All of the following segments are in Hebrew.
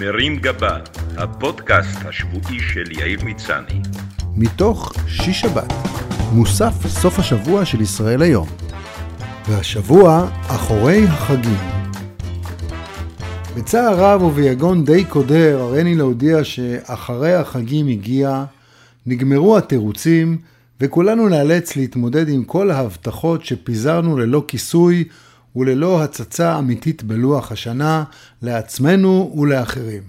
מרים גבה, הפודקאסט השבועי של יאיר מצני. מתוך שיש שבת, מוסף סוף השבוע של ישראל היום. והשבוע, אחורי החגים. בצער רב וביגון די קודר, הריני להודיע שאחרי החגים הגיע, נגמרו התירוצים, וכולנו נאלץ להתמודד עם כל ההבטחות שפיזרנו ללא כיסוי וללא הצצה אמיתית בלוח השנה, לעצמנו ולאחרים.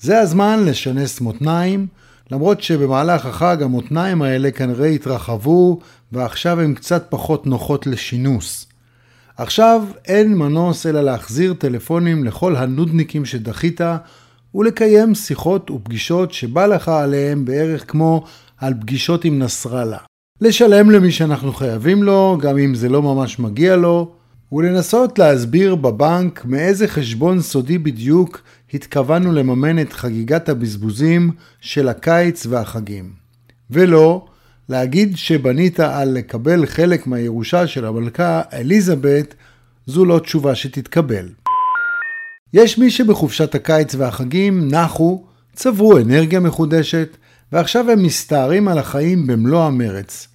זה הזמן לשנס מותניים, למרות שבמהלך החג המותניים האלה כנראה התרחבו ועכשיו הן קצת פחות נוחות לשינוס. עכשיו אין מנוס אלא להחזיר טלפונים לכל הנודניקים שדחית ולקיים שיחות ופגישות שבא לך עליהם בערך כמו על פגישות עם נסראללה. לשלם למי שאנחנו חייבים לו, גם אם זה לא ממש מגיע לו, ולנסות להסביר בבנק מאיזה חשבון סודי בדיוק התכוונו לממן את חגיגת הבזבוזים של הקיץ והחגים. ולא, להגיד שבנית על לקבל חלק מהירושה של המלכה אליזבת, זו לא תשובה שתתקבל. יש מי שבחופשת הקיץ והחגים נחו, צברו אנרגיה מחודשת, ועכשיו הם מסתערים על החיים במלוא המרץ.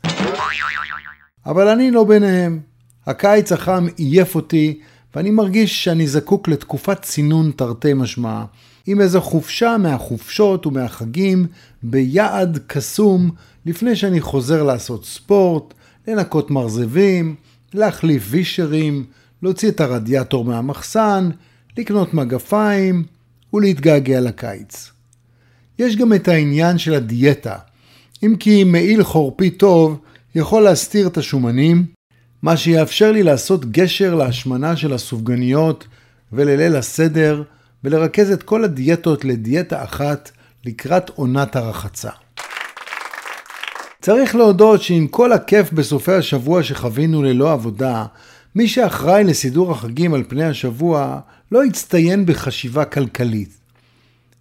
אבל אני לא ביניהם. הקיץ החם עייף אותי, ואני מרגיש שאני זקוק לתקופת צינון תרתי משמע, עם איזו חופשה מהחופשות ומהחגים, ביעד קסום, לפני שאני חוזר לעשות ספורט, לנקות מרזבים, להחליף וישרים, להוציא את הרדיאטור מהמחסן, לקנות מגפיים ולהתגעגע לקיץ. יש גם את העניין של הדיאטה. אם כי מעיל חורפי טוב יכול להסתיר את השומנים, מה שיאפשר לי לעשות גשר להשמנה של הסופגניות ולליל הסדר, ולרכז את כל הדיאטות לדיאטה אחת לקראת עונת הרחצה. צריך להודות שעם כל הכיף בסופי השבוע שחווינו ללא עבודה, מי שאחראי לסידור החגים על פני השבוע לא הצטיין בחשיבה כלכלית.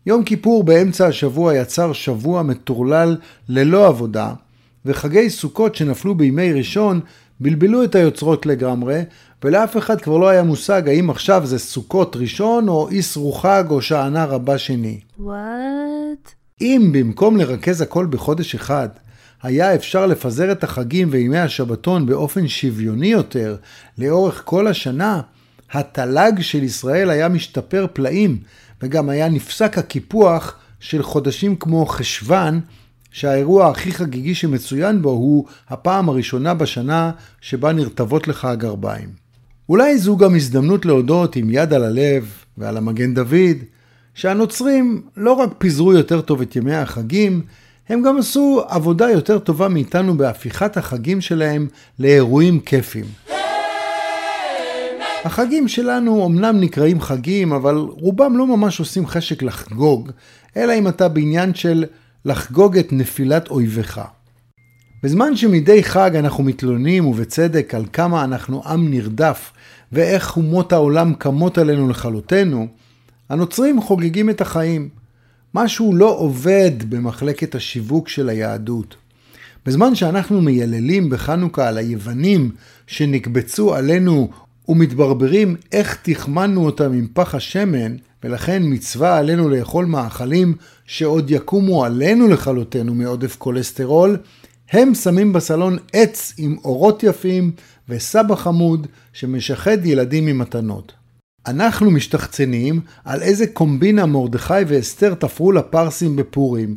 יום כיפור באמצע השבוע יצר שבוע מטורלל ללא עבודה, וחגי סוכות שנפלו בימי ראשון בלבלו את היוצרות לגמרי, ולאף אחד כבר לא היה מושג האם עכשיו זה סוכות ראשון או איסרו חג או שענה רבה שני. וואט? אם במקום לרכז הכל בחודש אחד, היה אפשר לפזר את החגים וימי השבתון באופן שוויוני יותר לאורך כל השנה, התל"ג של ישראל היה משתפר פלאים, וגם היה נפסק הקיפוח של חודשים כמו חשוון, שהאירוע הכי חגיגי שמצוין בו הוא הפעם הראשונה בשנה שבה נרטבות לך הגרביים. אולי זו גם הזדמנות להודות עם יד על הלב ועל המגן דוד, שהנוצרים לא רק פיזרו יותר טוב את ימי החגים, הם גם עשו עבודה יותר טובה מאיתנו בהפיכת החגים שלהם לאירועים כיפים. החגים שלנו אמנם נקראים חגים, אבל רובם לא ממש עושים חשק לחגוג, אלא אם אתה בעניין של לחגוג את נפילת אויביך. בזמן שמדי חג אנחנו מתלוננים, ובצדק, על כמה אנחנו עם נרדף, ואיך אומות העולם קמות עלינו לכלותנו, הנוצרים חוגגים את החיים. משהו לא עובד במחלקת השיווק של היהדות. בזמן שאנחנו מייללים בחנוכה על היוונים שנקבצו עלינו ומתברברים איך תחמנו אותם עם פח השמן, ולכן מצווה עלינו לאכול מאכלים שעוד יקומו עלינו לכלותנו מעודף כולסטרול, הם שמים בסלון עץ עם אורות יפים וסבא חמוד שמשחד ילדים ממתנות. אנחנו משתחצנים על איזה קומבינה מרדכי ואסתר תפרו לפרסים בפורים,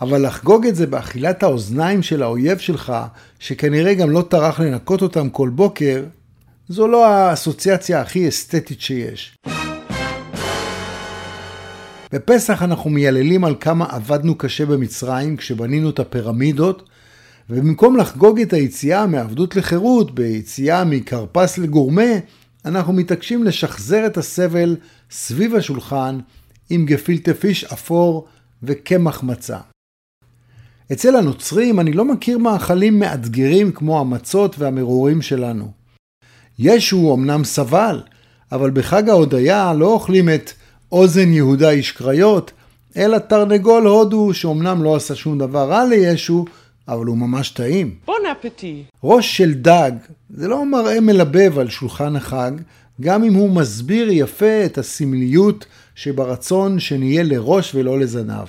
אבל לחגוג את זה באכילת האוזניים של האויב שלך, שכנראה גם לא טרח לנקות אותם כל בוקר, זו לא האסוציאציה הכי אסתטית שיש. בפסח אנחנו מייללים על כמה עבדנו קשה במצרים כשבנינו את הפירמידות, ובמקום לחגוג את היציאה מעבדות לחירות ביציאה מכרפס לגורמה, אנחנו מתעקשים לשחזר את הסבל סביב השולחן עם גפילטה פיש אפור וקמח מצה. אצל הנוצרים אני לא מכיר מאכלים מאתגרים כמו המצות והמרורים שלנו. ישו אמנם סבל, אבל בחג ההודיה לא אוכלים את אוזן יהודה איש קריות, אלא תרנגול הודו שאומנם לא עשה שום דבר רע לישו, אבל הוא ממש טעים. בון אפטי. ראש של דג זה לא מראה מלבב על שולחן החג, גם אם הוא מסביר יפה את הסמליות שברצון שנהיה לראש ולא לזנב.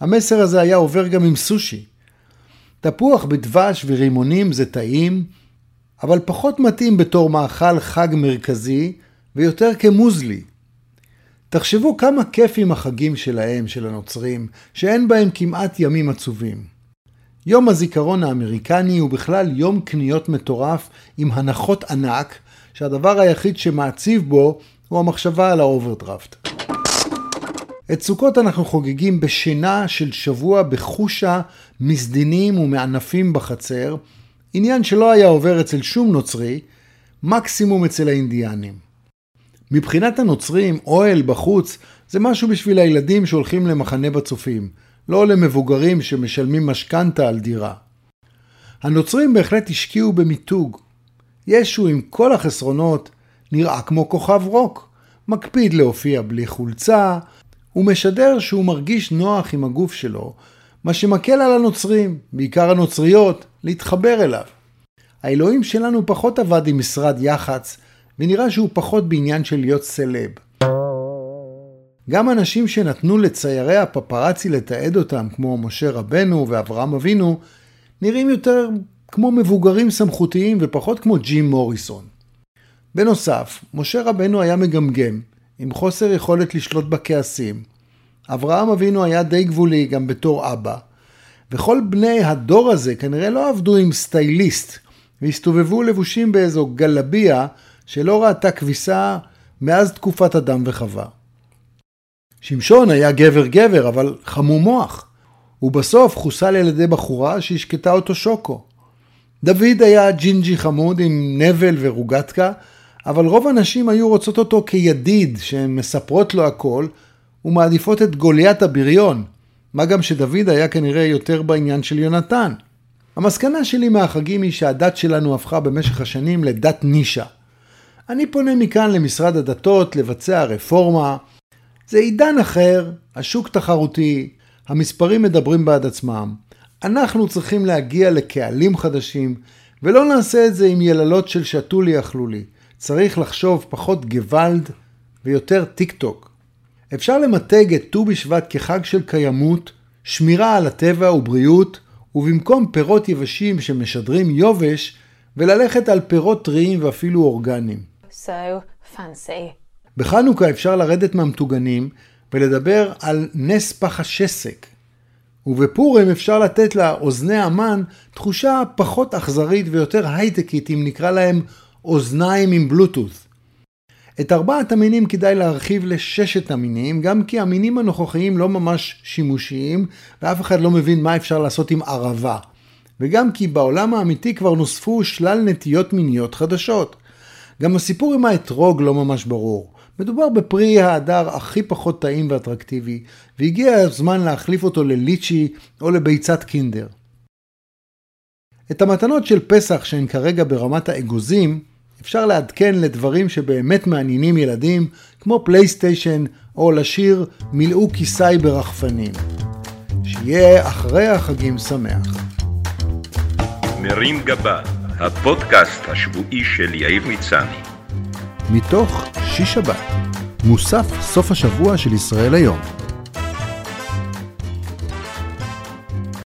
המסר הזה היה עובר גם עם סושי. תפוח בדבש ורימונים זה טעים, אבל פחות מתאים בתור מאכל חג מרכזי ויותר כמוזלי. תחשבו כמה כיף עם החגים שלהם, של הנוצרים, שאין בהם כמעט ימים עצובים. יום הזיכרון האמריקני הוא בכלל יום קניות מטורף עם הנחות ענק, שהדבר היחיד שמעציב בו הוא המחשבה על האוברדרפט. את סוכות אנחנו חוגגים בשינה של שבוע בחושה, מסדינים ומענפים בחצר, עניין שלא היה עובר אצל שום נוצרי, מקסימום אצל האינדיאנים. מבחינת הנוצרים, אוהל בחוץ זה משהו בשביל הילדים שהולכים למחנה בצופים, לא למבוגרים שמשלמים משכנתה על דירה. הנוצרים בהחלט השקיעו במיתוג. ישו עם כל החסרונות נראה כמו כוכב רוק, מקפיד להופיע בלי חולצה, הוא משדר שהוא מרגיש נוח עם הגוף שלו, מה שמקל על הנוצרים, בעיקר הנוצריות, להתחבר אליו. האלוהים שלנו פחות עבד עם משרד יח"צ, ונראה שהוא פחות בעניין של להיות סלב. גם אנשים שנתנו לציירי הפפראצי לתעד אותם, כמו משה רבנו ואברהם אבינו, נראים יותר כמו מבוגרים סמכותיים ופחות כמו ג'ים מוריסון. בנוסף, משה רבנו היה מגמגם, עם חוסר יכולת לשלוט בכעסים. אברהם אבינו היה די גבולי גם בתור אבא, וכל בני הדור הזה כנראה לא עבדו עם סטייליסט, והסתובבו לבושים באיזו גלביה שלא ראתה כביסה מאז תקופת אדם וחווה. שמשון היה גבר גבר, אבל חמום מוח. ובסוף חוסל על ידי בחורה שהשקטה אותו שוקו. דוד היה ג'ינג'י חמוד עם נבל ורוגטקה, אבל רוב הנשים היו רוצות אותו כידיד שהן מספרות לו הכל, ומעדיפות את גוליית הבריון, מה גם שדוד היה כנראה יותר בעניין של יונתן. המסקנה שלי מהחגים היא שהדת שלנו הפכה במשך השנים לדת נישה. אני פונה מכאן למשרד הדתות לבצע רפורמה. זה עידן אחר, השוק תחרותי, המספרים מדברים בעד עצמם. אנחנו צריכים להגיע לקהלים חדשים, ולא נעשה את זה עם יללות של שתו לי אכלו לי. צריך לחשוב פחות גוואלד ויותר טיק טוק. אפשר למתג את ט"ו בשבט כחג של קיימות, שמירה על הטבע ובריאות, ובמקום פירות יבשים שמשדרים יובש, וללכת על פירות טריים ואפילו אורגניים. So fancy. בחנוכה אפשר לרדת מהמטוגנים ולדבר על נס פח השסק. ובפורים אפשר לתת לאוזני המן תחושה פחות אכזרית ויותר הייטקית אם נקרא להם אוזניים עם בלוטות'. את ארבעת המינים כדאי להרחיב לששת המינים, גם כי המינים הנוכחיים לא ממש שימושיים, ואף אחד לא מבין מה אפשר לעשות עם ערבה. וגם כי בעולם האמיתי כבר נוספו שלל נטיות מיניות חדשות. גם הסיפור עם האתרוג לא ממש ברור. מדובר בפרי ההדר הכי פחות טעים ואטרקטיבי, והגיע הזמן להחליף אותו לליצ'י או לביצת קינדר. את המתנות של פסח שהן כרגע ברמת האגוזים, אפשר לעדכן לדברים שבאמת מעניינים ילדים, כמו פלייסטיישן, או לשיר מילאו כיסאי ברחפנים. שיהיה אחרי החגים שמח. מרים גבה, הפודקאסט השבועי של יאיר מצני. מתוך שיש שבת, מוסף סוף השבוע של ישראל היום.